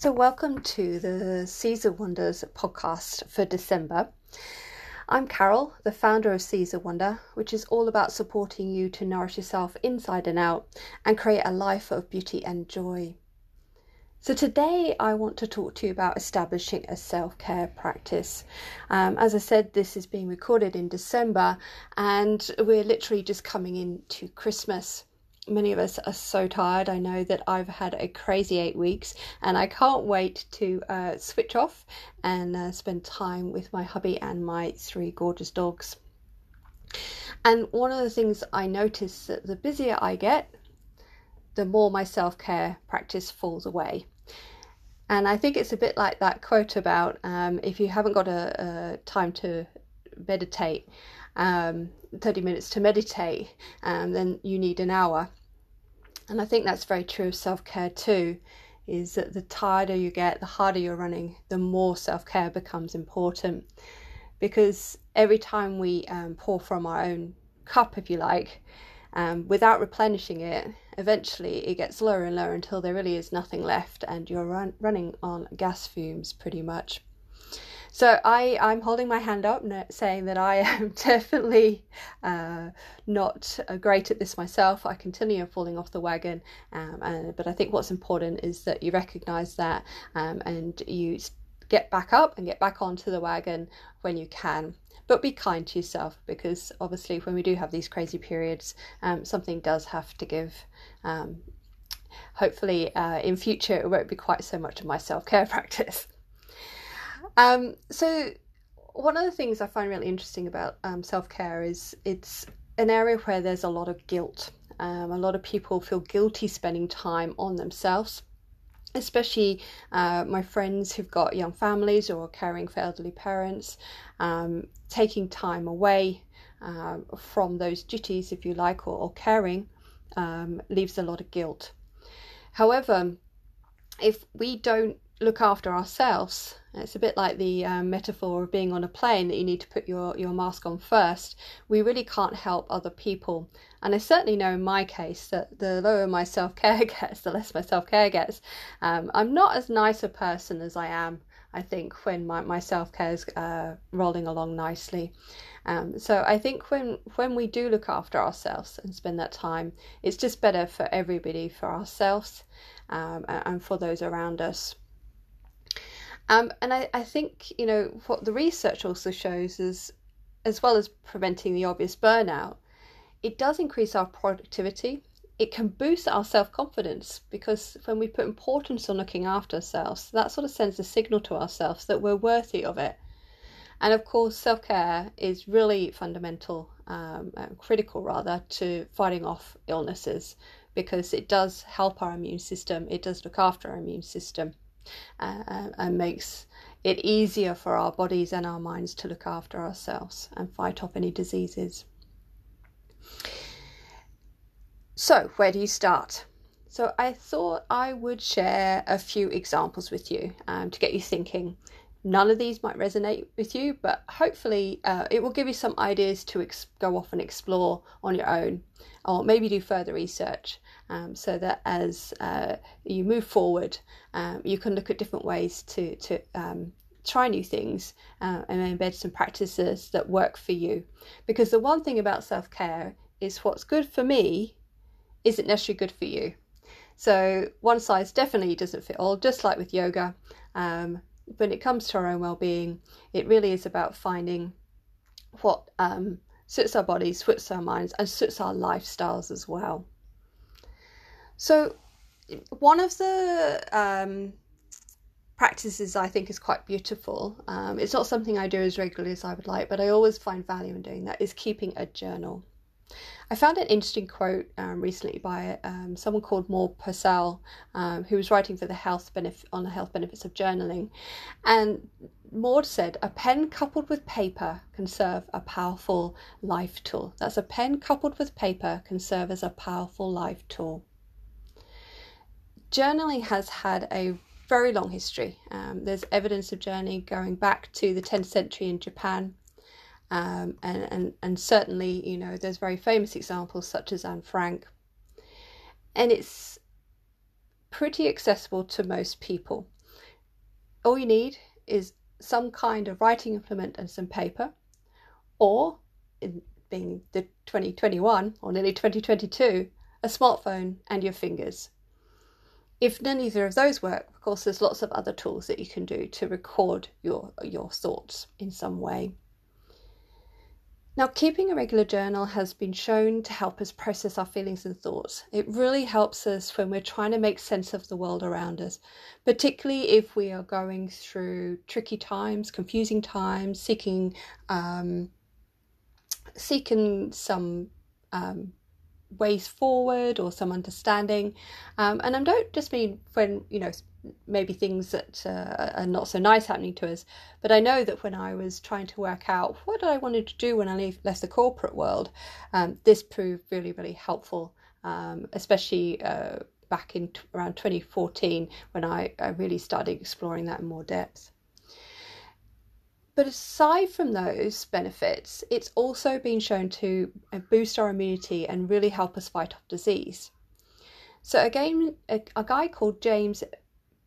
So, welcome to the Caesar Wonders podcast for December. I'm Carol, the founder of Caesar Wonder, which is all about supporting you to nourish yourself inside and out and create a life of beauty and joy. So, today I want to talk to you about establishing a self care practice. Um, as I said, this is being recorded in December, and we're literally just coming into Christmas many of us are so tired. I know that I've had a crazy eight weeks and I can't wait to uh, switch off and uh, spend time with my hubby and my three gorgeous dogs. And one of the things I notice that the busier I get, the more my self care practice falls away. And I think it's a bit like that quote about um, if you haven't got a, a time to meditate, um, 30 minutes to meditate, um, then you need an hour. And I think that's very true of self care too, is that the tireder you get, the harder you're running, the more self care becomes important. Because every time we um, pour from our own cup, if you like, um, without replenishing it, eventually it gets lower and lower until there really is nothing left and you're run- running on gas fumes pretty much. So I, I'm holding my hand up, saying that I am definitely uh, not uh, great at this myself. I continue falling off the wagon, um, but I think what's important is that you recognise that um, and you get back up and get back onto the wagon when you can. But be kind to yourself because obviously, when we do have these crazy periods, um, something does have to give. Um, hopefully, uh, in future, it won't be quite so much of my self care practice. Um, so one of the things I find really interesting about um, self care is it's an area where there's a lot of guilt. Um, a lot of people feel guilty spending time on themselves, especially uh, my friends who've got young families or caring for elderly parents. Um, taking time away uh, from those duties, if you like, or, or caring, um, leaves a lot of guilt. However, if we don't look after ourselves. It's a bit like the um, metaphor of being on a plane that you need to put your, your mask on first. We really can't help other people. And I certainly know in my case that the lower my self care gets, the less my self care gets. Um, I'm not as nice a person as I am, I think, when my, my self care is uh, rolling along nicely. Um, so I think when when we do look after ourselves and spend that time, it's just better for everybody, for ourselves, um, and for those around us. Um, and I, I think, you know, what the research also shows is, as well as preventing the obvious burnout, it does increase our productivity. It can boost our self confidence because when we put importance on looking after ourselves, that sort of sends a signal to ourselves that we're worthy of it. And of course, self care is really fundamental, um, critical rather, to fighting off illnesses because it does help our immune system, it does look after our immune system uh, and makes it easier for our bodies and our minds to look after ourselves and fight off any diseases. So, where do you start? So, I thought I would share a few examples with you um, to get you thinking. None of these might resonate with you, but hopefully, uh, it will give you some ideas to ex- go off and explore on your own, or maybe do further research um, so that as uh, you move forward, um, you can look at different ways to, to um, try new things uh, and embed some practices that work for you. Because the one thing about self care is what's good for me isn't necessarily good for you. So one size definitely doesn't fit all, just like with yoga. Um, when it comes to our own well-being, it really is about finding what um, suits our bodies, suits our minds, and suits our lifestyles as well. So, one of the um, practices I think is quite beautiful. Um, it's not something I do as regularly as I would like, but I always find value in doing that. Is keeping a journal. I found an interesting quote um, recently by um, someone called Maud Purcell, um, who was writing for the health benefit on the health benefits of journaling, and Maud said, "A pen coupled with paper can serve a powerful life tool. That's a pen coupled with paper can serve as a powerful life tool." Journaling has had a very long history. Um, there's evidence of journaling going back to the 10th century in Japan. Um, and, and, and certainly, you know, there's very famous examples such as Anne Frank. And it's pretty accessible to most people. all you need is some kind of writing implement and some paper, or in being the 2021 or nearly 2022, a smartphone and your fingers. If none either of those work, of course, there's lots of other tools that you can do to record your, your thoughts in some way. Now, keeping a regular journal has been shown to help us process our feelings and thoughts. It really helps us when we're trying to make sense of the world around us, particularly if we are going through tricky times, confusing times, seeking um, seeking some um, ways forward or some understanding. Um, and I don't just mean when you know maybe things that uh, are not so nice happening to us. But I know that when I was trying to work out what I wanted to do when I leave, left the corporate world, um, this proved really, really helpful, um, especially uh, back in t- around 2014 when I, I really started exploring that in more depth. But aside from those benefits, it's also been shown to uh, boost our immunity and really help us fight off disease. So again, a, a guy called James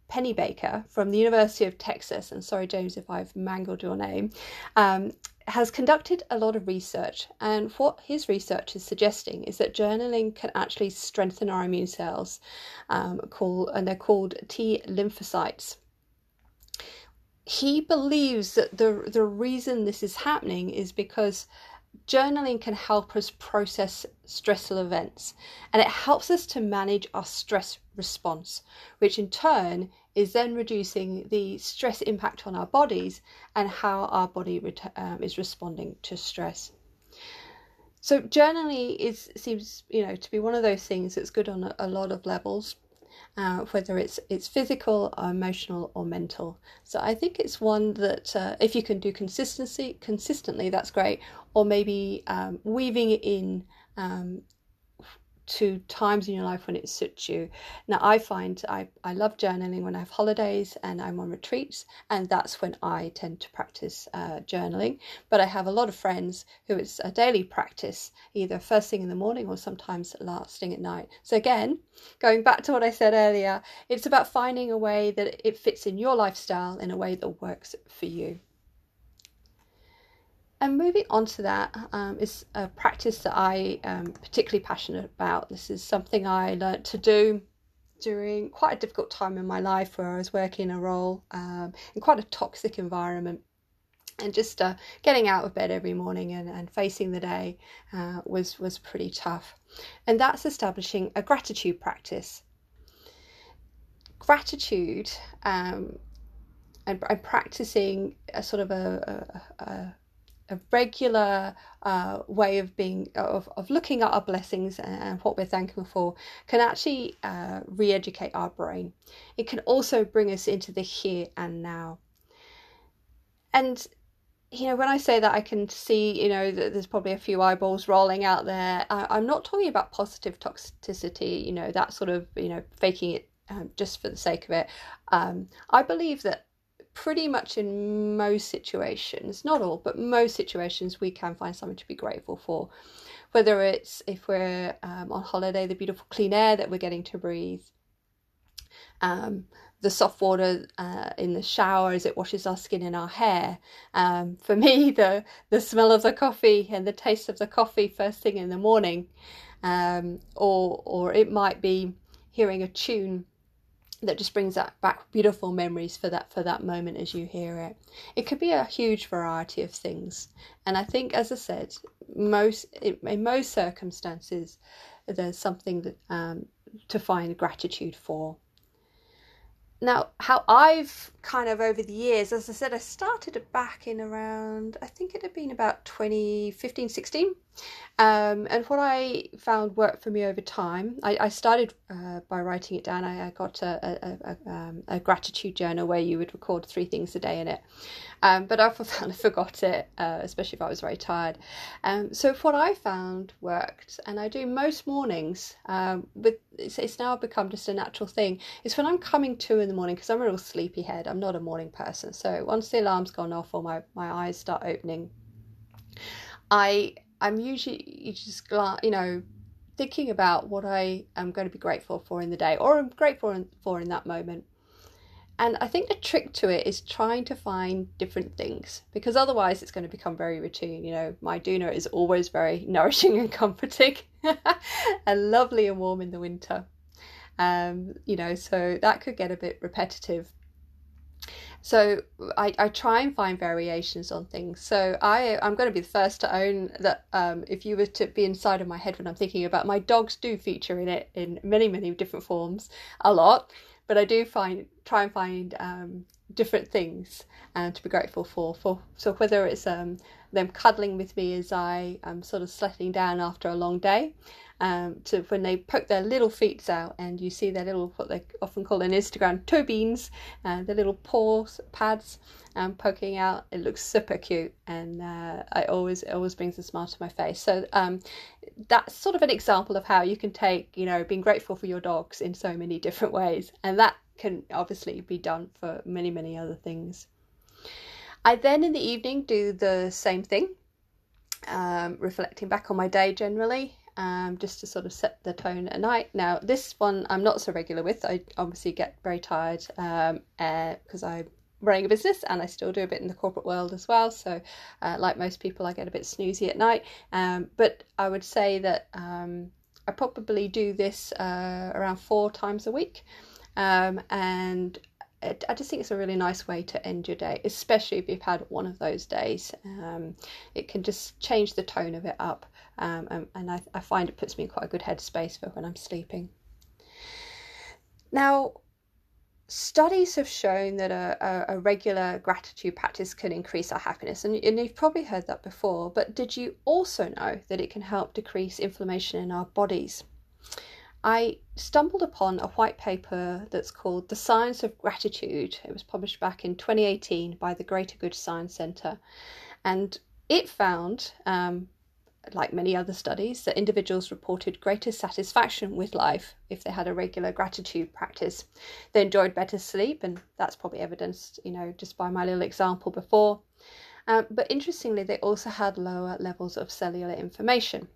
Pennebaker from the University of Texas, and sorry, James, if I've mangled your name, um, has conducted a lot of research. And what his research is suggesting is that journaling can actually strengthen our immune cells, um, called, and they're called T lymphocytes. He believes that the, the reason this is happening is because journaling can help us process stressful events and it helps us to manage our stress response, which in turn is then reducing the stress impact on our bodies and how our body ret- um, is responding to stress. So journaling is seems you know to be one of those things that's good on a, a lot of levels, uh, whether it's it's physical, or emotional, or mental. So I think it's one that uh, if you can do consistency consistently, that's great. Or maybe um, weaving it in um, to times in your life when it suits you. Now, I find I, I love journaling when I have holidays and I'm on retreats, and that's when I tend to practice uh, journaling. But I have a lot of friends who it's a daily practice, either first thing in the morning or sometimes last thing at night. So, again, going back to what I said earlier, it's about finding a way that it fits in your lifestyle in a way that works for you. And moving on to that um, is a practice that I am particularly passionate about. This is something I learnt to do during quite a difficult time in my life where I was working a role um, in quite a toxic environment. And just uh, getting out of bed every morning and, and facing the day uh, was, was pretty tough. And that's establishing a gratitude practice. Gratitude um, and, and practicing a sort of a, a, a a regular uh, way of being of, of looking at our blessings and what we're thankful for can actually uh, re-educate our brain. It can also bring us into the here and now. And you know when i say that i can see you know that there's probably a few eyeballs rolling out there I, am not talking about positive toxicity you know that sort of you know faking it um, just for the sake of it. Um, i believe that pretty much in most situations, not all, but most situations, we can find something to be grateful for. Whether it's if we're um, on holiday, the beautiful clean air that we're getting to breathe, um, the soft water uh, in the shower as it washes our skin and our hair. Um, for me, the the smell of the coffee and the taste of the coffee first thing in the morning, um, or or it might be hearing a tune that just brings that back beautiful memories for that for that moment as you hear it. It could be a huge variety of things. And i think as i said most in most circumstances there's something that um, to find gratitude for. Now how i've kind of over the years as i said i started back in around i think it had been about 2015 16 um, and what I found worked for me over time, I, I started uh, by writing it down. I, I got a, a, a, um, a, gratitude journal where you would record three things a day in it. Um, but I often found forgot it, uh, especially if I was very tired. Um, so what I found worked, and I do most mornings, um, with it's, it's now become just a natural thing, is when I'm coming to in the morning, because I'm a real sleepy head, I'm not a morning person. So once the alarm's gone off or my, my eyes start opening, I I'm usually just you know thinking about what I am going to be grateful for in the day or I'm grateful for in that moment. And I think the trick to it is trying to find different things because otherwise it's going to become very routine. You know, my doona is always very nourishing and comforting and lovely and warm in the winter. Um, you know, so that could get a bit repetitive. So I, I try and find variations on things. So I I'm going to be the first to own that um, if you were to be inside of my head when I'm thinking about my dogs do feature in it in many many different forms a lot, but I do find try and find um, different things and uh, to be grateful for. For so whether it's um, them cuddling with me as I am sort of settling down after a long day, um, to when they poke their little feet out and you see their little what they often call in Instagram toe beans, uh, the little paws pads um, poking out. It looks super cute and uh, I always it always brings a smile to my face. So um, that's sort of an example of how you can take you know being grateful for your dogs in so many different ways, and that can obviously be done for many many other things. I then in the evening do the same thing, um, reflecting back on my day generally um, just to sort of set the tone at night. Now, this one I'm not so regular with. I obviously get very tired because um, uh, I'm running a business and I still do a bit in the corporate world as well. So, uh, like most people, I get a bit snoozy at night. Um, but I would say that um, I probably do this uh, around four times a week. Um, and I just think it's a really nice way to end your day, especially if you've had one of those days. Um, it can just change the tone of it up, um, and, and I, I, find it puts me in quite a good headspace for when I'm sleeping. Now, studies have shown that a, a, a regular gratitude practice can increase our happiness, and, and you've probably heard that before. But did you also know that it can help decrease inflammation in our bodies? I stumbled upon a white paper that's called The Science of Gratitude. It was published back in 2018 by the Greater Good Science Centre. And it found, um, like many other studies, that individuals reported greater satisfaction with life if they had a regular gratitude practice. They enjoyed better sleep, and that's probably evidenced, you know, just by my little example before. Um, but interestingly, they also had lower levels of cellular inflammation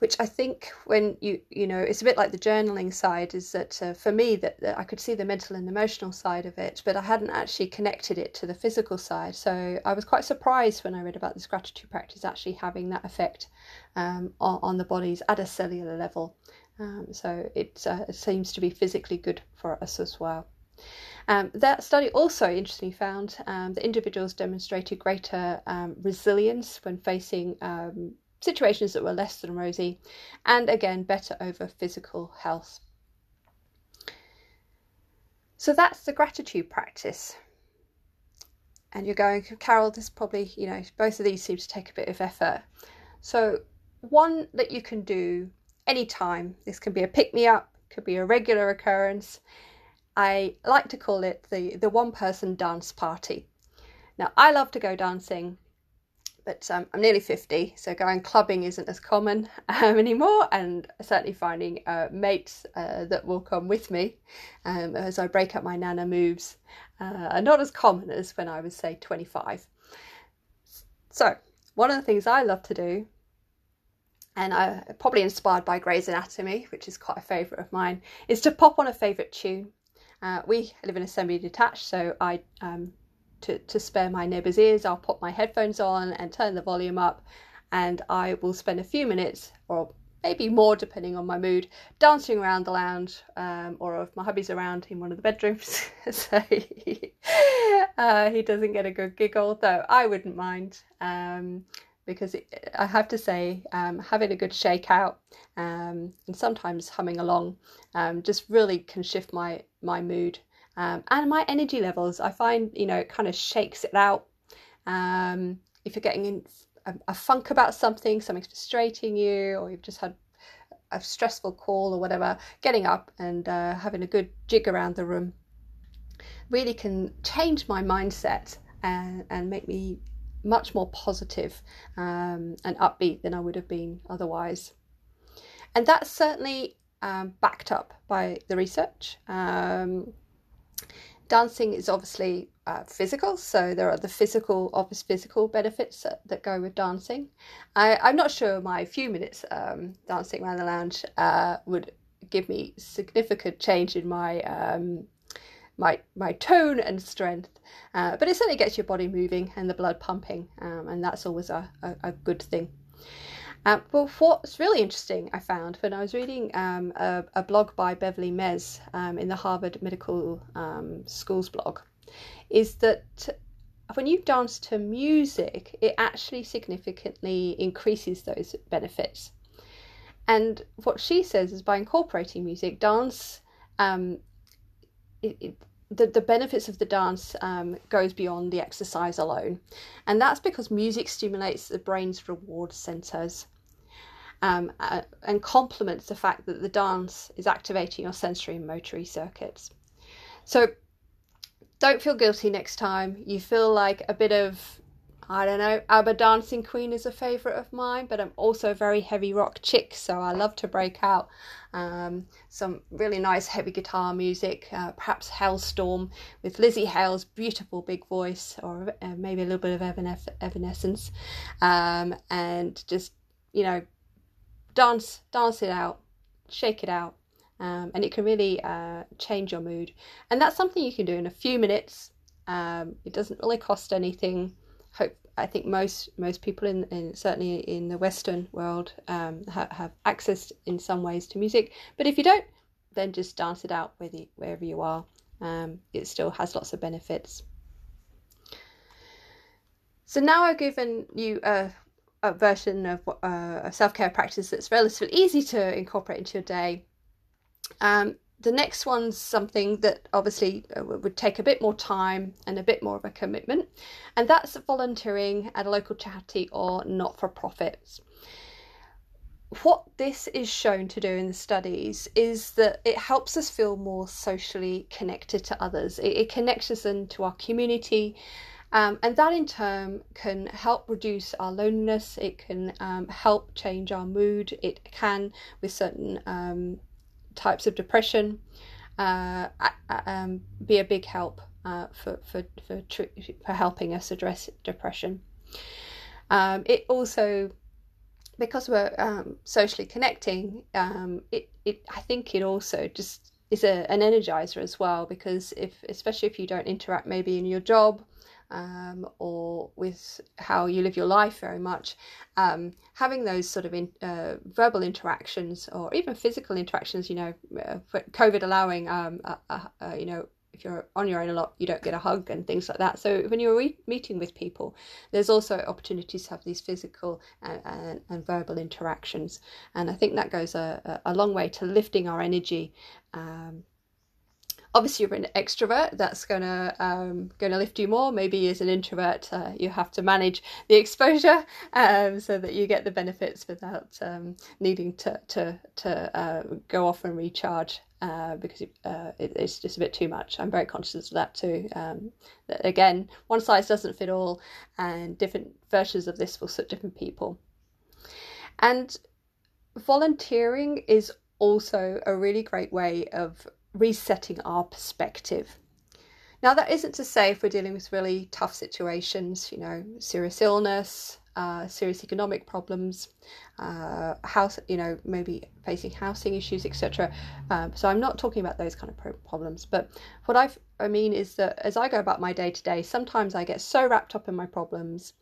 which I think when you you know it's a bit like the journaling side is that uh, for me that, that, I could see the mental and emotional side of it but I hadn't actually connected it to the physical side so I was quite surprised when I read about this gratitude practice actually having that effect um, on, on, the bodies at a cellular level um, so it, uh, it seems to be physically good for us as well. Um, that study also interestingly found um, that individuals demonstrated greater um, resilience when facing um, situations that were less than rosy, and again, better over physical health. So that's the gratitude practice. And you're going, Carol, this probably, you know, both of these seem to take a bit of effort. So, one that you can do anytime, this can be a pick me up, could be a regular occurrence. I like to call it the, the one person dance party. Now, I love to go dancing but um, I'm nearly 50, so going clubbing isn't as common um, anymore, and certainly finding uh, mates uh, that will come with me um, as I break up my nana moves uh, are not as common as when I was, say, 25. So, one of the things I love to do, and I probably inspired by Grey's Anatomy, which is quite a favourite of mine, is to pop on a favourite tune. Uh, we live in a semi detached, so I um, to, to spare my neighbour's ears, I'll put my headphones on and turn the volume up, and I will spend a few minutes, or maybe more depending on my mood, dancing around the lounge, um, or if my hubby's around in one of the bedrooms, so he, uh, he doesn't get a good giggle, though I wouldn't mind. Um, because it, I have to say, um, having a good shakeout um, and sometimes humming along um, just really can shift my my mood um, and my energy levels. I find you know it kind of shakes it out. Um, if you're getting in a, a, funk about something, something's frustrating you, or you've just had a stressful call or whatever, getting up and uh, having a good jig around the room really can change my mindset and, and make me much more positive, um, and upbeat than I would have been otherwise. And that's certainly um, backed up by the research. Um, dancing is obviously uh, physical, so there are the physical, obvious physical benefits that, that go with dancing. I, am not sure my few minutes um, dancing around the lounge uh, would give me significant change in my um, my my tone and strength, uh, but it certainly gets your body moving and the blood pumping, um, and that's always a, a, a good thing. Um, but what's really interesting, I found when I was reading um, a, a, blog by Beverly Merz um, in the Harvard Medical um, Schools blog, is that when you dance to music, it actually significantly increases those benefits. And what she says is by incorporating music, dance, um, it, it, the, the benefits of the dance um, goes beyond the exercise alone. And that's because music stimulates the brain's reward centers um, uh, and complements the fact that the dance is activating your sensory and motory circuits. So don't feel guilty next time. You feel like a bit of, I don't know, ABBA Dancing Queen is a favourite of mine, but I'm also a very heavy rock chick, so I love to break out um, some really nice heavy guitar music, uh, perhaps Halestorm with Lzzy Hale's beautiful big voice, or uh, maybe a little bit of Evanescence, um, and just, you know, dance, dance it out, shake it out um, and it can really uh, change your mood. And that's something you can do in a few minutes. Um, it doesn't really cost anything. Hope I think most most people in, in certainly in the Western world um, ha- have access in some ways to music. But if you don't, then just dance it out you, wherever you are. Um, it still has lots of benefits. So now I've given you a, a version of uh, a self care practice that's relatively easy to incorporate into your day um, the next one's something that obviously uh, would take a bit more time and a bit more of a commitment, and that's volunteering at a local charity or not for profits. What this is shown to do in the studies is that it helps us feel more socially connected to others. It, it connects us into our community, um, and that in turn can help reduce our loneliness. It can um, help change our mood. It can, with certain um, types of depression uh, um, be a big help uh, for, for, for, for helping us address depression. Um, it also, because we're um, socially connecting, um, it, it I think it also just is a, an energizer as well because if especially if you don't interact maybe in your job um, or with how you live your life very much, um, having those sort of in, uh, verbal interactions or even physical interactions, you know, uh, COVID allowing, um, uh, uh, uh, you know, if you're on your own a lot, you don't get a hug and things like that. So when you're re- meeting with people, there's also opportunities to have these physical and, and, and verbal interactions, and I think that goes a, a long way to lifting our energy um, obviously you're an extrovert that's gonna um, gonna lift you more maybe as an introvert uh, you have to manage the exposure um, so that you get the benefits without um, needing to to to uh, go off and recharge uh, because uh, it, it's just a bit too much. I'm very conscious of that too. Um, that again, one size doesn't fit all, and different versions of this will suit different people. And volunteering is also a really great way of resetting our perspective. Now, that isn't to say if we're dealing with really tough situations, you know, serious illness, uh, serious economic problems, uh, house, you know, maybe facing housing issues, etc. Um, so I'm not talking about those kind of problems. But what I've, I mean is that as I go about my day to day, sometimes I get so wrapped up in my problems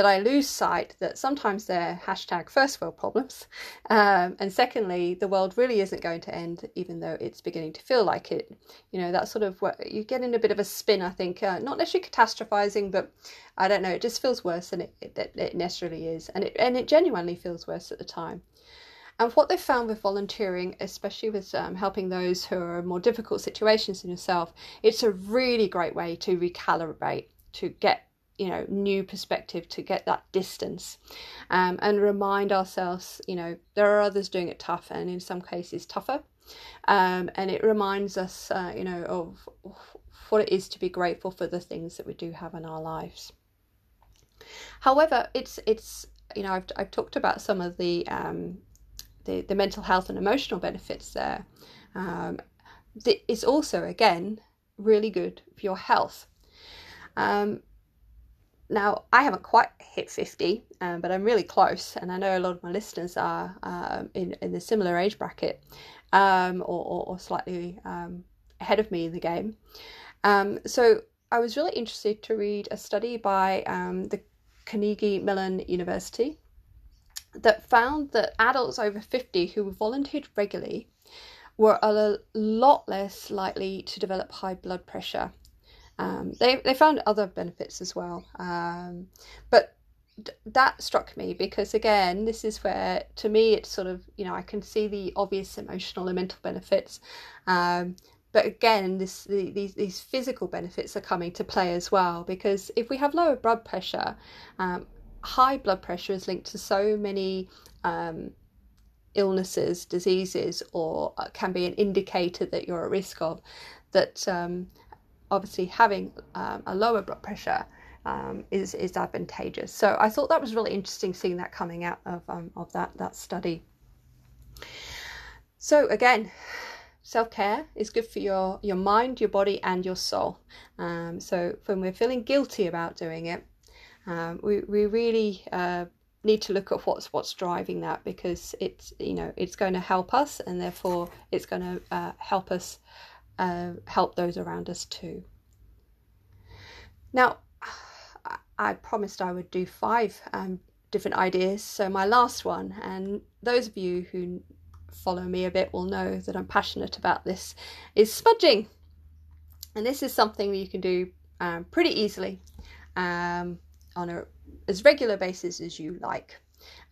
that I lose sight that sometimes they're hashtag first world problems. Um, and secondly, the world really isn't going to end, even though it's beginning to feel like it. You know, that's sort of what you get in a bit of a spin, I think, uh, not necessarily catastrophizing, but I don't know, it just feels worse than it, it, it necessarily is. And it, and it genuinely feels worse at the time. And what they've found with volunteering, especially with um, helping those who are in more difficult situations than yourself, it's a really great way to recalibrate, to get you know new perspective to get that distance um, and remind ourselves you know there are others doing it tough and in some cases tougher. Um, and it reminds us uh, you know of what it is to be grateful for the things that we do have in our lives. However it's it's you know I've, I've talked about some of the um, the, the mental health and emotional benefits there. Um, it's also again really good for your health. Um, now, I haven't quite hit 50, um, but I'm really close, and I know a lot of my listeners are um, in, in the similar age bracket um, or, or, or, slightly um, ahead of me in the game. Um, so I was really interested to read a study by um, the Carnegie Mellon University that found that adults over 50 who volunteered regularly were a lot less likely to develop high blood pressure. Um, they, they found other benefits as well. Um, but that struck me because again this is where to me it's sort of you know i can see the obvious emotional and mental benefits um, but again this the, these these physical benefits are coming to play as well because if we have lower blood pressure um, high blood pressure is linked to so many um, illnesses diseases or uh, can be an indicator that you're at risk of that um, obviously having um, a lower blood pressure um, is is advantageous. So I thought that was really interesting seeing that coming out of um, of that that study. So again, self care is good for your your mind, your body, and your soul. Um, so when we're feeling guilty about doing it, um, we we really uh, need to look at what's what's driving that because it's you know it's going to help us and therefore it's going to uh, help us uh, help those around us too. Now, I promised I would do five um, different ideas. So, my last one, and those of you who follow me a bit will know that I'm passionate about this, is smudging. And this is something that you can do um, pretty easily um, on a as regular basis as you like.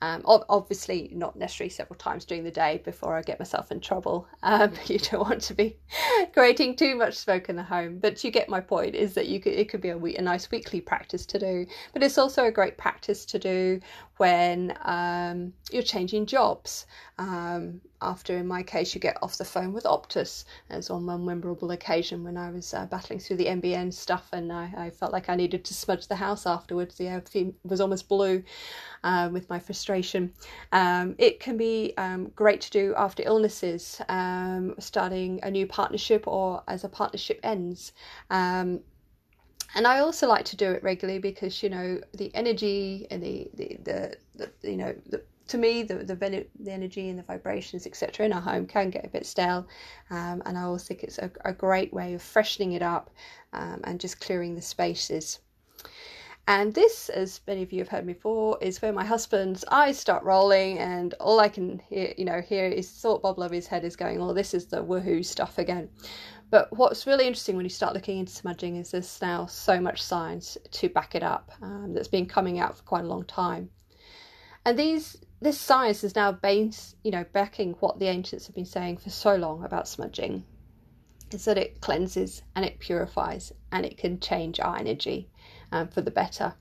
Um, obviously, not necessarily several times during the day before I get myself in trouble. Um, you don't want to be creating too much smoke in the home, but you get my point. Is that you could it could be a, a nice weekly practice to do, but it's also a great practice to do when um, you're changing jobs. Um, after, in my case, you get off the phone with Optus, as on one memorable occasion when I was uh, battling through the NBN stuff and I, I, felt like I needed to smudge the house afterwards. The air was almost blue uh, with my frustration. Um, it can be um, great to do after illnesses, um, starting a new partnership or as a partnership ends. Um, and I also like to do it regularly because you know the energy and the the, the, the you know the, to me the, the the energy and the vibrations etc in our home can get a bit stale. Um, and I always think it's a, a, great way of freshening it up um, and just clearing the spaces. And this as many of you have heard before is where my husband's eyes start rolling and all I can hear you know hear is thought bubble of his head is going oh this is the woohoo stuff again. But what's really interesting when you start looking into smudging is there's now so much science to back it up um, that's been coming out for quite a long time. And these this science is now based, you know, backing what the ancients have been saying for so long about smudging. Is that it cleanses and it purifies and it can change our energy um, for the better.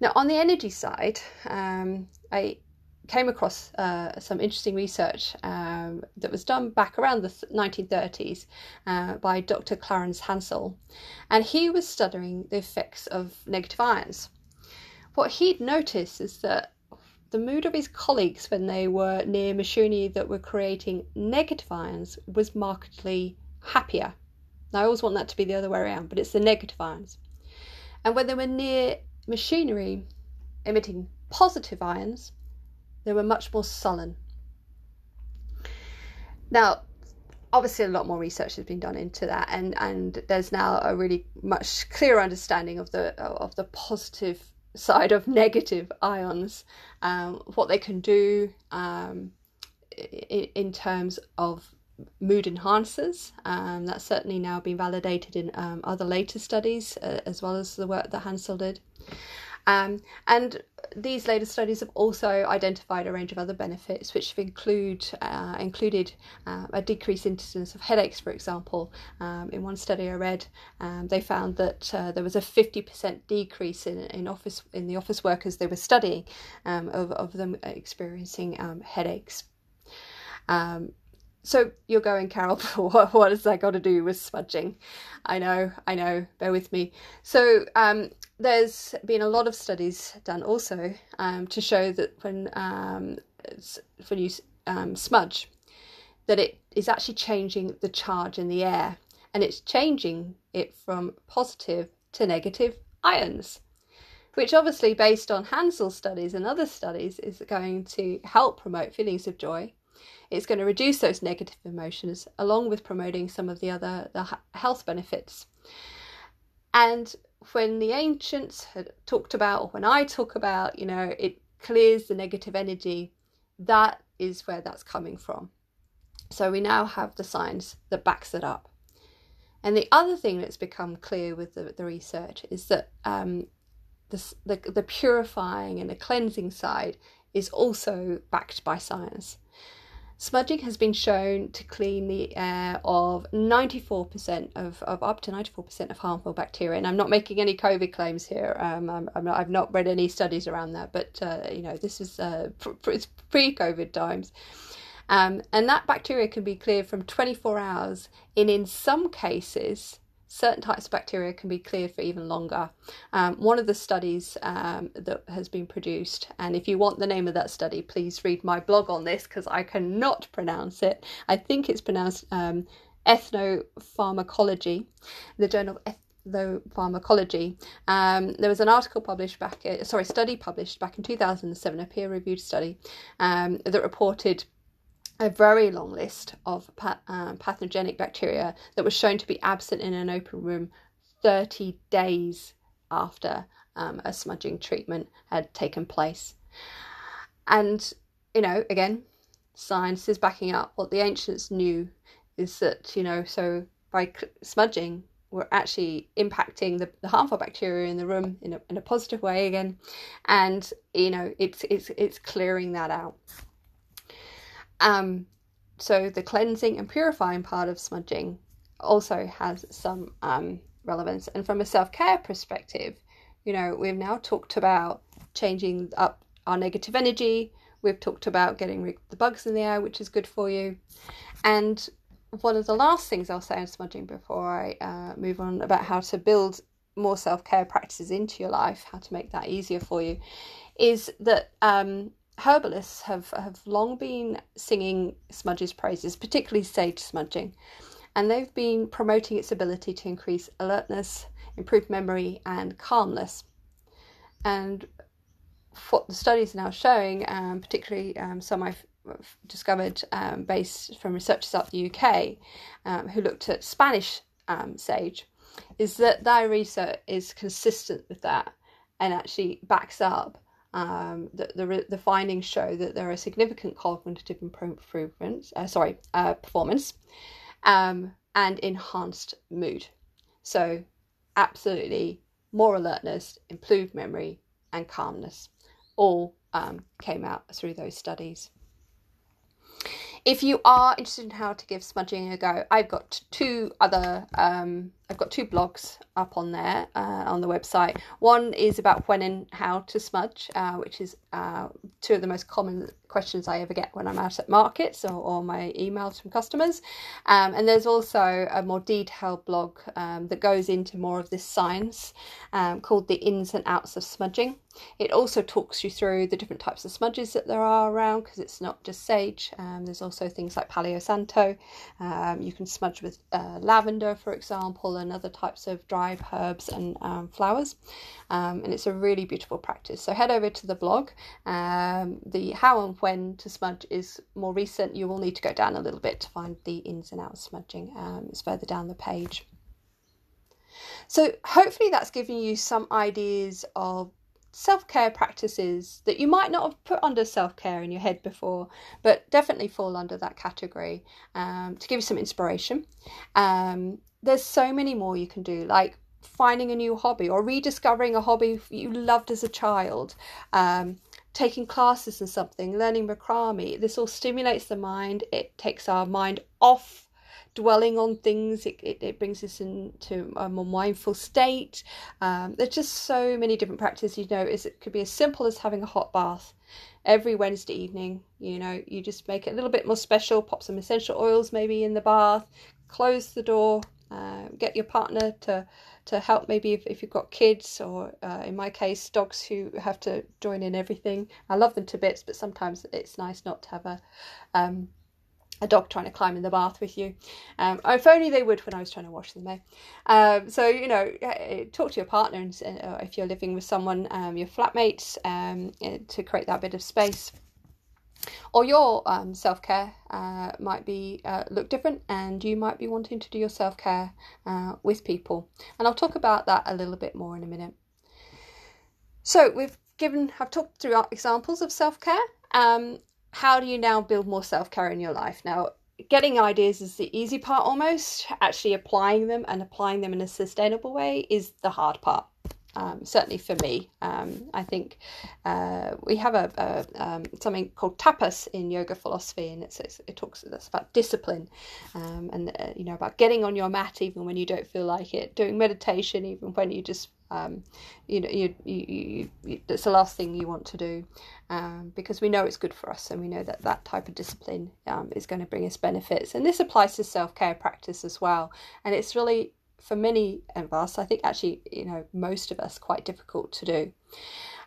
Now, on the energy side, um, I came across uh, some interesting research um, that was done back around the 1930s uh, by Dr. Clarence Hansell, and he was studying the effects of negative ions. What he'd noticed is that the mood of his colleagues when they were near machinery that were creating negative ions was markedly happier. Now, I always want that to be the other way around, but it's the negative ions. And when they were near machinery emitting positive ions, they were much more sullen. Now, obviously, a lot more research has been done into that, and, and there's now a really much clearer understanding of the of the positive side of negative ions, um, what they can do um, in, in, terms of mood enhancers. Um, that's certainly now been validated in um, other later studies, uh, as well as the work that Hansell did. Um, and these later studies have also identified a range of other benefits, which have include, uh, included uh, a decreased incidence of headaches, for example. Um, in one study I read, um, they found that uh, there was a 50% decrease in, in, office, in the office workers they were studying um, of, of them experiencing um, headaches. Um, so you're going, Carol, what, what has that got to do with smudging? I know, I know, bear with me. So um, there's been a lot of studies done also um, to show that when, um, when you um, smudge, that it is actually changing the charge in the air and it's changing it from positive to negative ions which obviously based on Hansell studies and other studies is going to help promote feelings of joy It's going to reduce those negative emotions along with promoting some of the other the health benefits. And when the ancients had talked about, or when I talk about, you know, it clears the negative energy, that is where that's coming from. So we now have the science that backs it up. And the other thing that's become clear with the, the research is that um, the, the, the purifying and the cleansing side is also backed by science. Smudging has been shown to clean the air of 94% of, of up to 94% of harmful bacteria. And I'm not making any COVID claims here. Um, I'm, I'm not, I've not read any studies around that, but uh, you know this is uh, pre-COVID times. Um, and that bacteria can be cleared from 24 hours in, in some cases, certain types of bacteria can be cleared for even longer. Um, one of the studies um, that has been produced, and if you want the name of that study, please read my blog on this because I cannot pronounce it. I think it's pronounced um, Ethnopharmacology, the Journal of Ethnopharmacology. Um, there was an article published back, uh, sorry, study published back in 2007, a peer-reviewed study um, that reported a very long list of uh, pathogenic bacteria that was shown to be absent in an open room 30 days after um, a smudging treatment had taken place. And, you know, again, science is backing up what the ancients knew is that, you know, so by smudging, we're actually impacting the, the harmful bacteria in the room in a, in a positive way again. And, you know, it's, it's, it's clearing that out. Um, so the cleansing and purifying part of smudging also has some um, relevance. And from a self care perspective, you know, we've now talked about changing up our negative energy. We've talked about getting rid of the bugs in the air, which is good for you. And one of the last things I'll say on smudging before I uh, move on about how to build more self care practices into your life, how to make that easier for you, is that um, herbalists have, have long been singing smudge's praises, particularly sage smudging, and they've been promoting its ability to increase alertness, improve memory, and calmness. And what the studies are now showing, um, particularly um, some I've discovered um, based from researchers out the UK um, who looked at Spanish um, sage, is that their research is consistent with that and actually backs up um, the, the, the, findings show that there are significant cognitive improvements, uh, sorry, uh, performance, um, and enhanced mood. So, absolutely more alertness, improved memory, and calmness all um, came out through those studies. If you are interested in how to give smudging a go, I've got two other um, I've got two blogs up on there uh, on the website. One is about when and how to smudge, uh, which is uh, two of the most common questions I ever get when I'm out at markets or, or my emails from customers. Um, and there's also a more detailed blog um, that goes into more of this science um, called The Ins and Outs of Smudging. It also talks you through the different types of smudges that there are around because it's not just sage. Um, there's also things like Palo Santo. Um, you can smudge with uh, lavender, for example and other types of dried herbs and um, flowers. Um, and it's a really beautiful practice. So head over to the blog. Um, the how and when to smudge is more recent. You will need to go down a little bit to find the ins and outs smudging. Um, it's further down the page. So hopefully that's given you some ideas of self care practices that you might not have put under self care in your head before, but definitely fall under that category um, to give you some inspiration. Um, there's so many more you can do, like finding a new hobby or rediscovering a hobby you loved as a child. Um, taking classes in something, learning macrame. This all stimulates the mind. It takes our mind off dwelling on things. It, it, it brings us into a more mindful state. Um, there's just so many different practices. You know, it could be as simple as having a hot bath every Wednesday evening. You know, you just make it a little bit more special. Pop some essential oils maybe in the bath. Close the door. Uh, get your partner to to help maybe if, if you've got kids or uh, in my case dogs who have to join in everything i love them to bits but sometimes it's nice not to have a um, a dog trying to climb in the bath with you. Um, if only they would when I was trying to wash them there. Um, so, you know, talk to your partner and uh, if you're living with someone, um, your flatmates, um, to create that bit of space. or your um, self care uh, might be uh, look different, and you might be wanting to do your self care uh, with people. And I'll talk about that a little bit more in a minute. So we've given, I've talked through examples of self care. Um, how do you now build more self care in your life? Now, getting ideas is the easy part almost. Actually, applying them and applying them in a sustainable way is the hard part um, certainly for me. Um, I think uh, we have a, a um, something called tapas in yoga philosophy, and it's, it's it talks that's about discipline, um, and uh, you know about getting on your mat even when you don't feel like it, doing meditation even when you just um, you know you, you, you, it's the last thing you want to do um, because we know it's good for us and we know that that type of discipline um, is going to bring us benefits and this applies to self-care practice as well and it's really for many of us, I think actually, you know, most of us, quite difficult to do.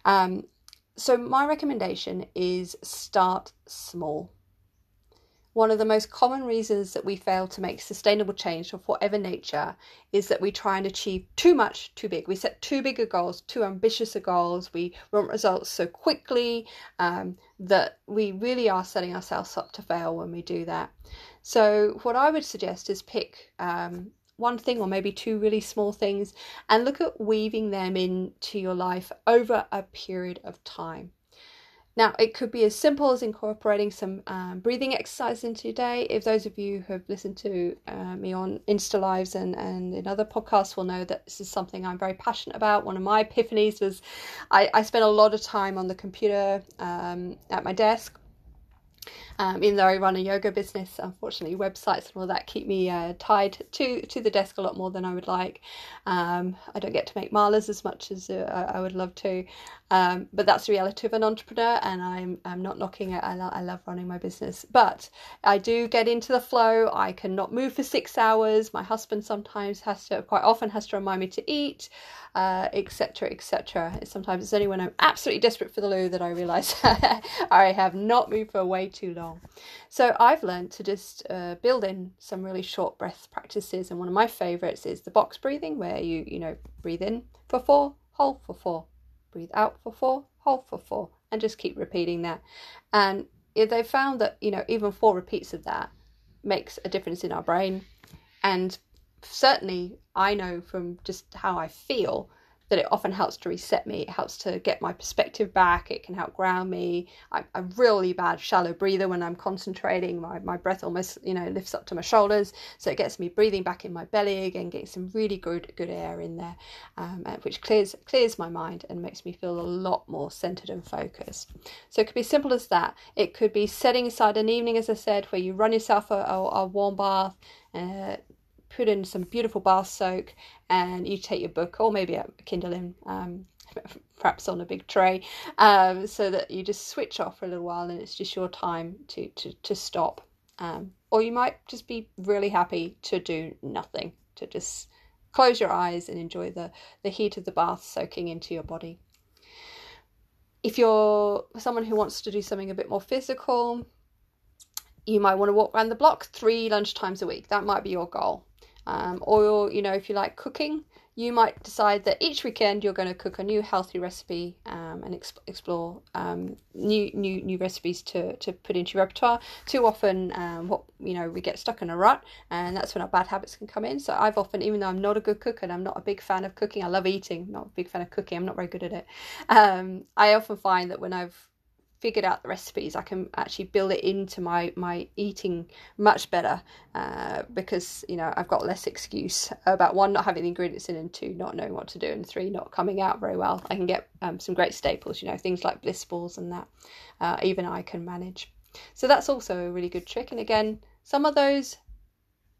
Um, so, my recommendation is start small. One of the most common reasons that we fail to make sustainable change of whatever nature is that we try and achieve too much too big. We set too big a goals, too ambitious a goals. We want results so quickly um, that we really are setting ourselves up to fail when we do that. So, what I would suggest is pick um, one thing or maybe two really small things and look at weaving them into your life over a period of time. Now, it could be as simple as incorporating some um, breathing exercise into your day. If those of you who have listened to uh, me on Insta Lives and, and in other podcasts will know that this is something I'm very passionate about. One of my epiphanies was I, I spent a lot of time on the computer um, at my desk um, even though I run a yoga business, unfortunately, websites and all that keep me uh, tied to to the desk a lot more than I would like. Um, I don't get to make malas as much as uh, I would love to, um, but that's the reality of an entrepreneur, and I'm I'm not knocking it. I, lo- I love running my business, but I do get into the flow. I cannot move for six hours. My husband sometimes has to, quite often, has to remind me to eat, etc., uh, etc. Et sometimes it's only when I'm absolutely desperate for the loo that I realise I have not moved for way too long. So I've learned to just uh, build in some really short breath practices, and one of my favourites is the box breathing, where you you know breathe in for four, hold for four, breathe out for four, hold for four, and just keep repeating that. And they found that you know even four repeats of that makes a difference in our brain, and certainly I know from just how I feel that it often helps to reset me. It helps to get my perspective back. It can help ground me. I'm a really bad shallow breather when I'm concentrating. My, my breath almost, you know, lifts up to my shoulders. So it gets me breathing back in my belly again, getting some really good good air in there, um, which clears clears my mind and makes me feel a lot more centered and focused. So it could be simple as that. It could be setting aside an evening, as I said, where you run yourself a, a, a warm bath. Uh, put in some beautiful bath soak, and you take your book or maybe a Kindle in, um, perhaps on a big tray, um, so that you just switch off for a little while and it's just your time to, to, to stop. Um, or you might just be really happy to do nothing, to just close your eyes and enjoy the, the heat of the bath soaking into your body. If you're someone who wants to do something a bit more physical, you might want to walk around the block three lunch times a week. That might be your goal. Um, or, you know, if you like cooking, you might decide that each weekend you're going to cook a new healthy recipe um, and exp- explore um, new new new recipes to, to put into your repertoire. Too often, um, what you know, we get stuck in a rut, and that's when our bad habits can come in. So I've often, even though I'm not a good cook and I'm not a big fan of cooking, I love eating. Not a big fan of cooking. I'm not very good at it. Um, I often find that when I've figured out the recipes, I can actually build it into my my eating much better uh, because you know I've got less excuse about one not having the ingredients in, and two not knowing what to do, and three not coming out very well. I can get um, some great staples, you know, things like bliss balls and that. Uh, even I can manage. So that's also a really good trick. And again, some of those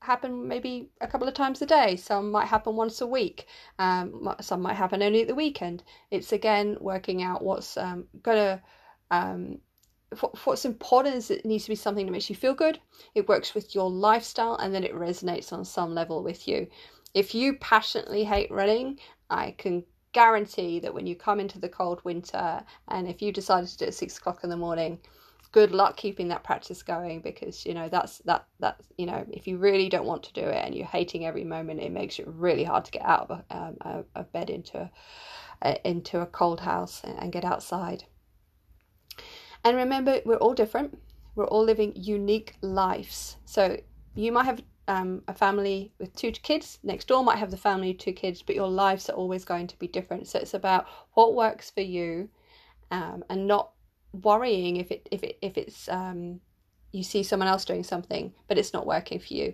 happen maybe a couple of times a day. Some might happen once a week. Um, some might happen only at the weekend. It's again working out what's um, gonna um, what's important is it needs to be something that makes you feel good, it works with your lifestyle, and then it resonates on some level with you. If you passionately hate running, I can guarantee that when you come into the cold winter and if you decided to do it at six o'clock in the morning, good luck keeping that practice going because you know that's that that you know if you really don't want to do it and you're hating every moment it makes it really hard to get out of a, um, bed into a, into a cold house and get outside And remember, we're all different. We're all living unique lives. So you might have um, a family with two kids. Next door might have the family two kids, but your lives are always going to be different. So it's about what works for you, um, and not worrying if it if it if it's um, you see someone else doing something, but it's not working for you.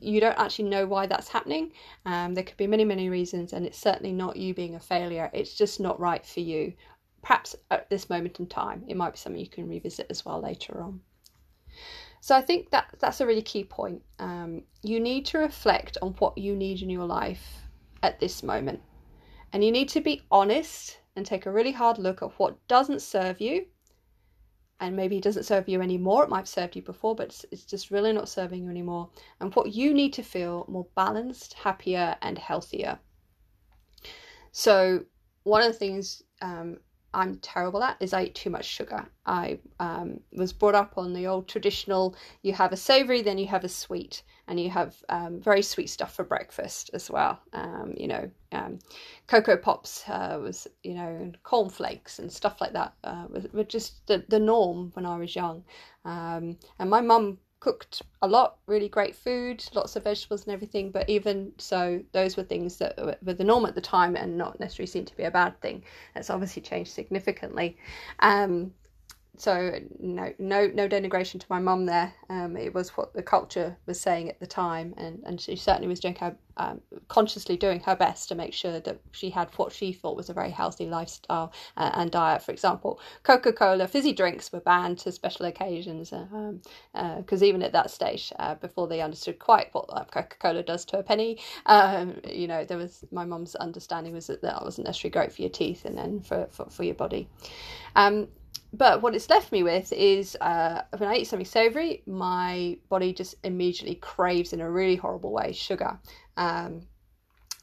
You don't actually know why that's happening. Um, there could be many many reasons, and it's certainly not you being a failure. It's just not right for you. Perhaps at this moment in time, it might be something you can revisit as well later on. So I think that that's a really key point. Um, you need to reflect on what you need in your life at this moment, and you need to be honest and take a really hard look at what doesn't serve you, and maybe it doesn't serve you anymore. It might have served you before, but it's, it's just really not serving you anymore, and what you need to feel more balanced, happier, and healthier. So one of the things um, I'm terrible at is I eat too much sugar. I um, was brought up on the old traditional you have a savory, then you have a sweet, and you have um, very sweet stuff for breakfast as well. Um, you know, um, Cocoa Pops uh, was, you know, cornflakes and stuff like that uh, were, just the, the norm when I was young. Um, and my mum cooked a lot, really great food, lots of vegetables and everything. But even so, those were things that were the norm at the time and not necessarily seemed to be a bad thing. That's obviously changed significantly. Um, so no no no denigration to my mum there. Um, it was what the culture was saying at the time and and she certainly was doing her um, consciously doing her best to make sure that she had what she thought was a very healthy lifestyle uh, and diet. For example coca-cola fizzy drinks were banned to special occasions because uh, um, uh, even at that stage uh, before they understood quite what uh, coca-cola does to a penny um, you know there was my mum's understanding was that that wasn't necessarily great for your teeth and then for, for, for your body. Um, but what it's left me with is uh, when I eat something savory, my body just immediately craves in a really horrible way sugar. Um,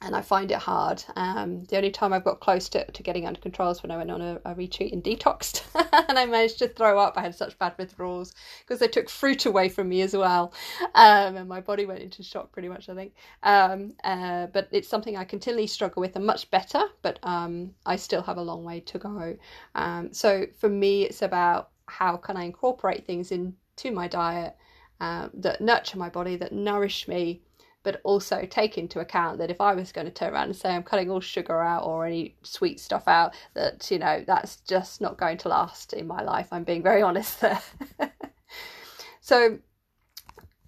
and I find it hard. Um, the only time I've got close to, to getting under control is when I went on a, a retreat and detoxed, and I managed to throw up. I had such bad withdrawals because they took fruit away from me as well, um, and my body went into shock pretty much. I think, um, uh, but it's something I continually struggle with, and much better. But um, I still have a long way to go. Um, so for me, it's about how can I incorporate things into my diet uh, that nurture my body, that nourish me but also take into account that if I was going to turn around and say I'm cutting all sugar out or any sweet stuff out, that you know that's just not going to last in my life. I'm being very honest there. so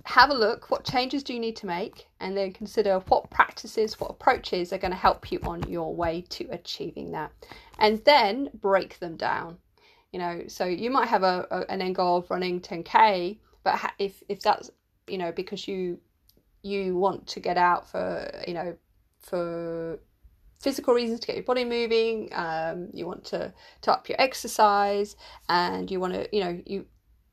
have a look what changes do you need to make and then consider what practices what approaches are going to help you on your way to achieving that and then break them down you know so you might have a, a an end goal of running 10k but if if that's you know because you you want to get out for you know for physical reasons to get your body moving um, you want to, to up your exercise and you want to you know you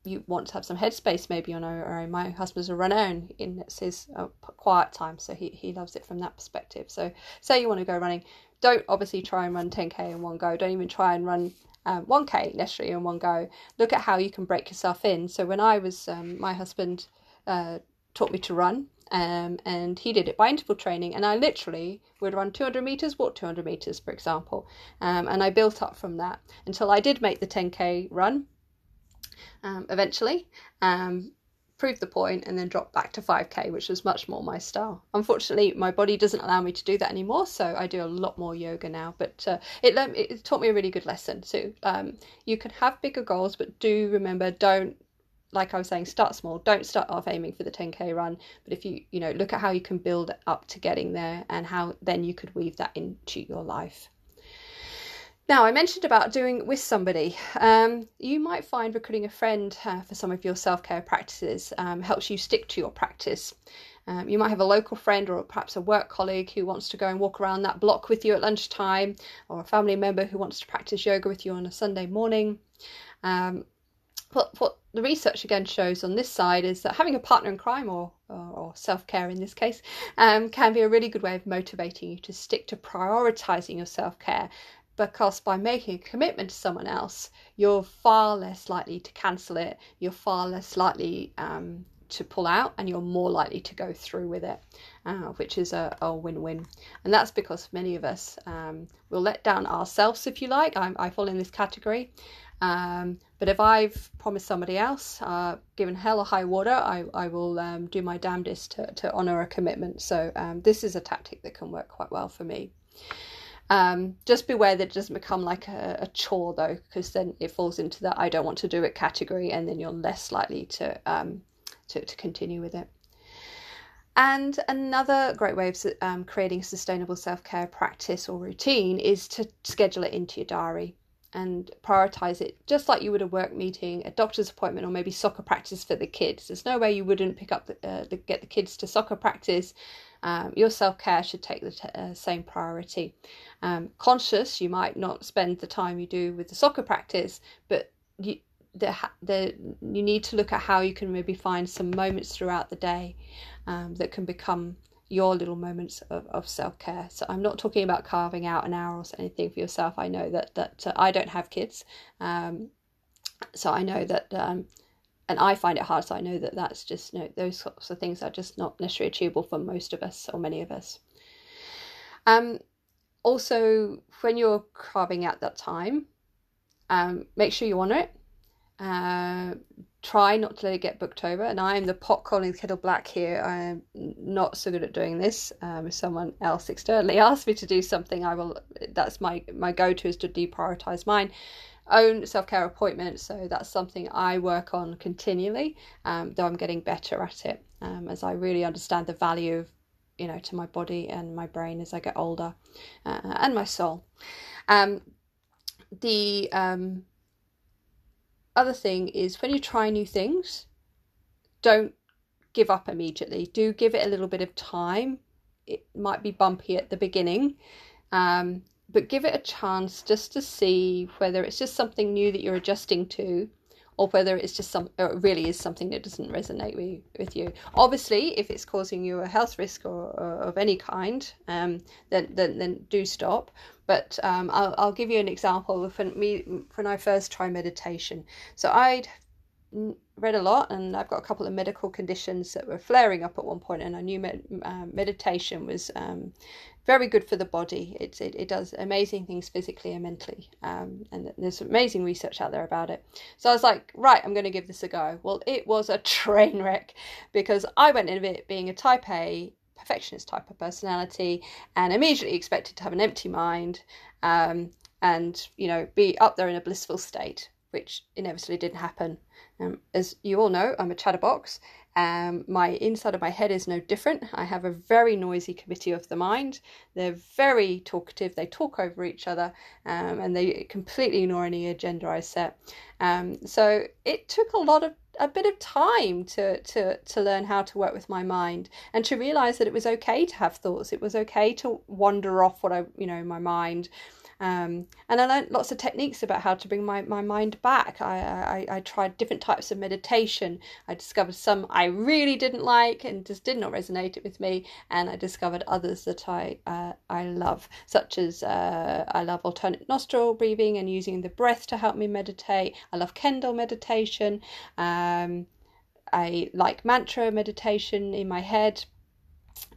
you want to have some headspace maybe on our own. My husband's a runner and it's his uh, quiet time, so he, he loves it from that perspective. So, say you want to go running, don't obviously try and run 10k in one go. Don't even try and run um, 1k necessarily in one go. Look at how you can break yourself in. So, when I was, um, my husband uh, taught me to run um, and he did it by interval training. And I literally would run 200 meters, walk 200 meters, for example. Um, and I built up from that until I did make the 10k run um, eventually. Um, proved the point and then dropped back to 5k which was much more my style unfortunately my body doesn't allow me to do that anymore so i do a lot more yoga now but uh, it, it taught me a really good lesson so um, you can have bigger goals but do remember don't like I was saying, start small. Don't start off aiming for the 10k run, but if you you know look at how you can build up to getting there and how then you could weave that into your life. Now, I mentioned about doing with somebody. Um, you might find recruiting a friend uh, for some of your self care practices um, helps you stick to your practice. Um, you might have a local friend or perhaps a work colleague who wants to go and walk around that block with you at lunchtime, or a family member who wants to practice yoga with you on a Sunday morning. Um, what, what the research again shows on this side is that having a partner in crime or, or, or self care in this case um, can be a really good way of motivating you to stick to prioritizing your self care because by making a commitment to someone else, you're far less likely to cancel it, you're far less likely um, to pull out, and you're more likely to go through with it, uh, which is a, a win win. And that's because many of us um, will let down ourselves, if you like. I, I fall in this category Um, but if I've promised somebody else, uh, given hell or high water, I, I will um, do my damnedest to, to honour a commitment. So um, this is a tactic that can work quite well for me. Um, just beware that it doesn't become like a, a chore though, because then it falls into the I don't want to do it category, and then you're less likely to um, to, to continue with it. And another great way of um, creating sustainable self care practice or routine is to schedule it into your diary and prioritize it just like you would a work meeting, a doctor's appointment, or maybe soccer practice for the kids. There's no way you wouldn't pick up the, uh, the get the kids to soccer practice. Um, your self care should take the t- uh, same priority. Um, conscious, you might not spend the time you do with the soccer practice, but you, the, the, you need to look at how you can maybe find some moments throughout the day um, that can become your little moments of, of self care. So I'm not talking about carving out an hour or anything for yourself. I know that that uh, I don't have kids, um, so I know that, um, and I find it hard. So I know that that's just you know, those sorts of things are just not necessarily achievable for most of us or many of us. Um, also, when you're carving out that time, um, make sure you honour it. Uh, try not to let it get booked over. And I am the pot calling the kettle black here. I am not so good at doing this. Um, if someone else externally asks me to do something, I will. That's my my go to is to deprioritize mine own self care appointments. So that's something I work on continually, um, though I'm getting better at it um, as I really understand the value of you know to my body and my brain as I get older, uh, and my soul. Um, the um, other thing is when you try new things, don't give up immediately. Do give it a little bit of time. It might be bumpy at the beginning, um, but give it a chance just to see whether it's just something new that you're adjusting to or whether it's just some it really is something that doesn't resonate with, with you. Obviously, if it's causing you a health risk or, or of any kind, um, then, then then do stop. But um, I'll, I'll give you an example when me when I first tried meditation. So I'd read a lot and I've got a couple of medical conditions that were flaring up at one point and I knew med- uh, meditation was um, very good for the body. It, it, it does amazing things physically and mentally. Um, and there's amazing research out there about it. So I was like, right, I'm going to give this a go. Well, it was a train wreck because I went into it being a type A perfectionist type of personality and immediately expected to have an empty mind um, and, you know, be up there in a blissful state, which inevitably didn't happen. Um, as you all know, I'm a chatterbox um, my inside of my head is no different. I have a very noisy committee of the mind. They're very talkative. They talk over each other, um, and they completely ignore any agenda I set. Um, so it took a lot of a bit of time to to to learn how to work with my mind and to realize that it was okay to have thoughts. It was okay to wander off what I you know my mind um, and I learned lots of techniques about how to bring my, my mind back. I, I, I tried different types of meditation. I discovered some I really didn't like and just did not resonate with me. And I discovered others that I, uh, I love, such as uh, I love alternate nostril breathing and using the breath to help me meditate. I love candle meditation. Um, I like mantra meditation in my head.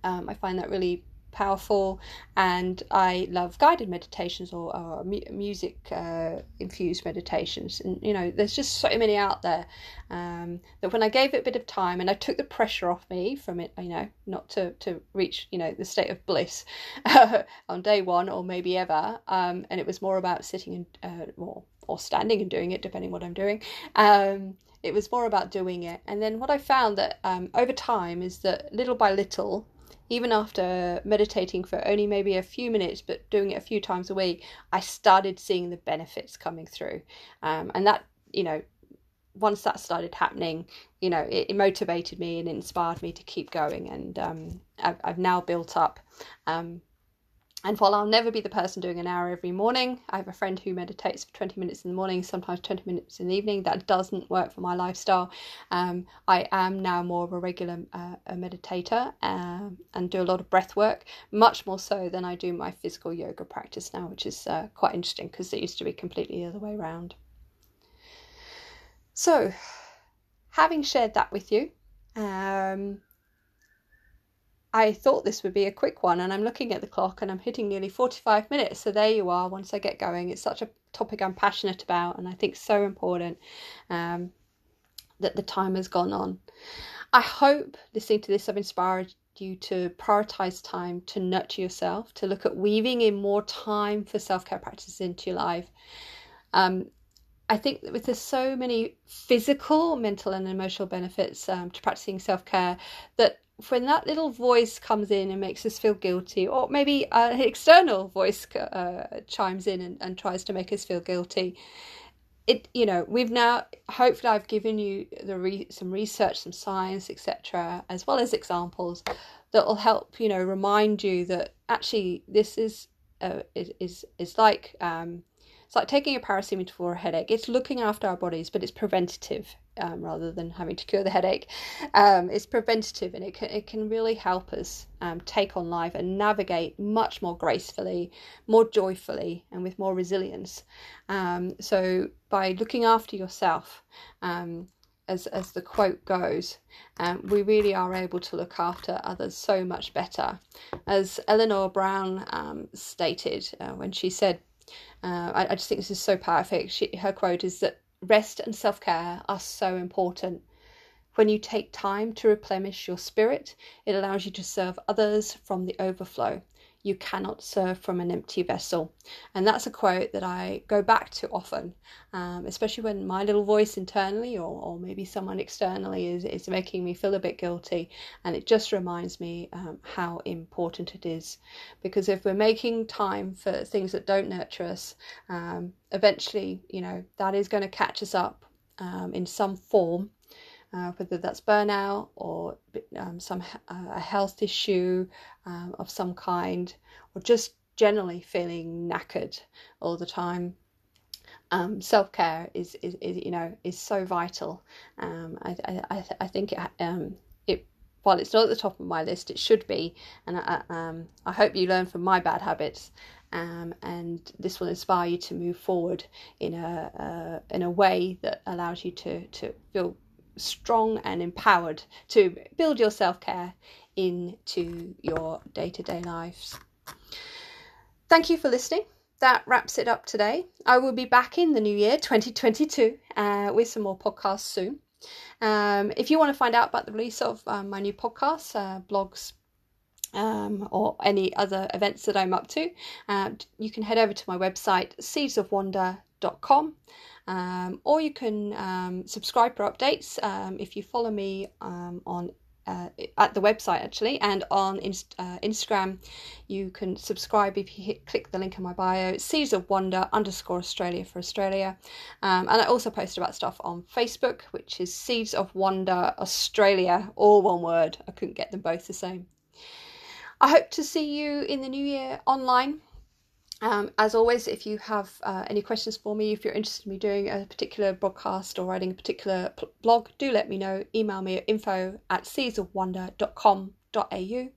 Um, I find that really powerful and i love guided meditations or, or mu- music uh, infused meditations. And you know there's just so many out there um, that when i gave it a bit of time and i took the pressure off me from it you know not to, to reach you know the state of bliss on day one or maybe ever um, and it was more about sitting and uh, or, or standing and doing it depending what i'm doing um, it was more about doing it. And then what i found that um, over time is that little by little even after meditating for only maybe a few minutes, but doing it a few times a week, I started seeing the benefits coming through. Um, and that, you know, once that started happening, you know, it, it, motivated me and inspired me to keep going. And um, I've, I've now built up um, and while I'll never be the person doing an hour every morning, I have a friend who meditates for 20 minutes in the morning, sometimes 20 minutes in the evening. That doesn't work for my lifestyle. Um, I am now more of a regular uh, a meditator um, and do a lot of breath work, much more so than I do my physical yoga practice now, which is uh, quite interesting because it used to be completely the other way around. So, having shared that with you, um, I thought this would be a quick one, and I'm looking at the clock and I'm hitting nearly 45 minutes. So there you are. Once I get going, it's such a topic I'm passionate about, and I think so important um, that the time has gone on. I hope listening to this, I've inspired you to prioritize time to nurture yourself, to look at weaving in more time for self care practices into your life. Um, I think that with there's so many physical, mental, and emotional benefits um, to practicing self care that when that little voice comes in and makes us feel guilty, or maybe an external voice uh, chimes in and, and tries to make us feel guilty, it you know we've now hopefully I've given you the re- some research, some science, etc., as well as examples that will help you know remind you that actually this is uh, is is like um, it's like taking a paracetamol for a headache. It's looking after our bodies, but it's preventative um, rather than having to cure the headache. Um, it's preventative and it can, it can really help us um, take on life and navigate much more gracefully, more joyfully, and with more resilience. Um, so, by looking after yourself, um, as, as the quote goes, um, we really are able to look after others so much better. As Eleanor Brown stated uh, when she said, uh, I, I, just think this is so perfect. She, her quote is that rest and self care are so important. When you take time to replenish your spirit, it allows you to serve others from the overflow you cannot serve from an empty vessel. And that's a quote that I go back to often, um, especially when my little voice internally or, or maybe someone externally is, is making me feel a bit guilty. And it just reminds me um, how important it is. Because if we're making time for things that don't nurture us, um, eventually, you know, that is going to catch us up um, in some form uh, whether that's burnout or um, some uh, a health issue um, of some kind, or just generally feeling knackered all the time. Um, self care is, is, is, you know is so vital. Um, I, I, I think it, um, it while it's not at the top of my list, it should be, and I, um, I hope you learn from my bad habits. Um, and this will inspire you to move forward in a uh, in a way that allows you to to feel strong and empowered to build your self care into your day to day lives. Thank you for listening. That wraps it up today. I will be back in the new year 2022 uh, with some more podcasts soon. Um, if you want to find out about the release of um, my new podcasts, uh, blogs, um, or any other events that I'm up to, uh, you can head over to my website, seedsofwonder.com. Um, or you can um, subscribe for updates um, if you follow me um, on uh, at the website actually and on Inst- uh, Instagram you can subscribe if you hit, click the link in my bio. Seeds of wonder underscore Australia for Australia. Um, and I also post about stuff on Facebook which is seeds of wonder Australia all one word. I couldn't get them both the same. I hope to see you in the new year online um, as always, if you have uh, any questions for me, if you're interested in me doing a particular broadcast or writing a particular blog, do let me know. Email me at info at seedsofwonder.com.au.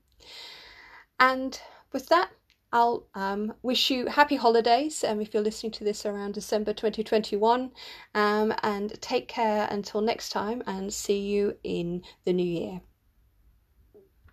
And with that, I'll um, wish you happy holidays um, if you're listening to this around December 2021. Um, and take care until next time and see you in the new year.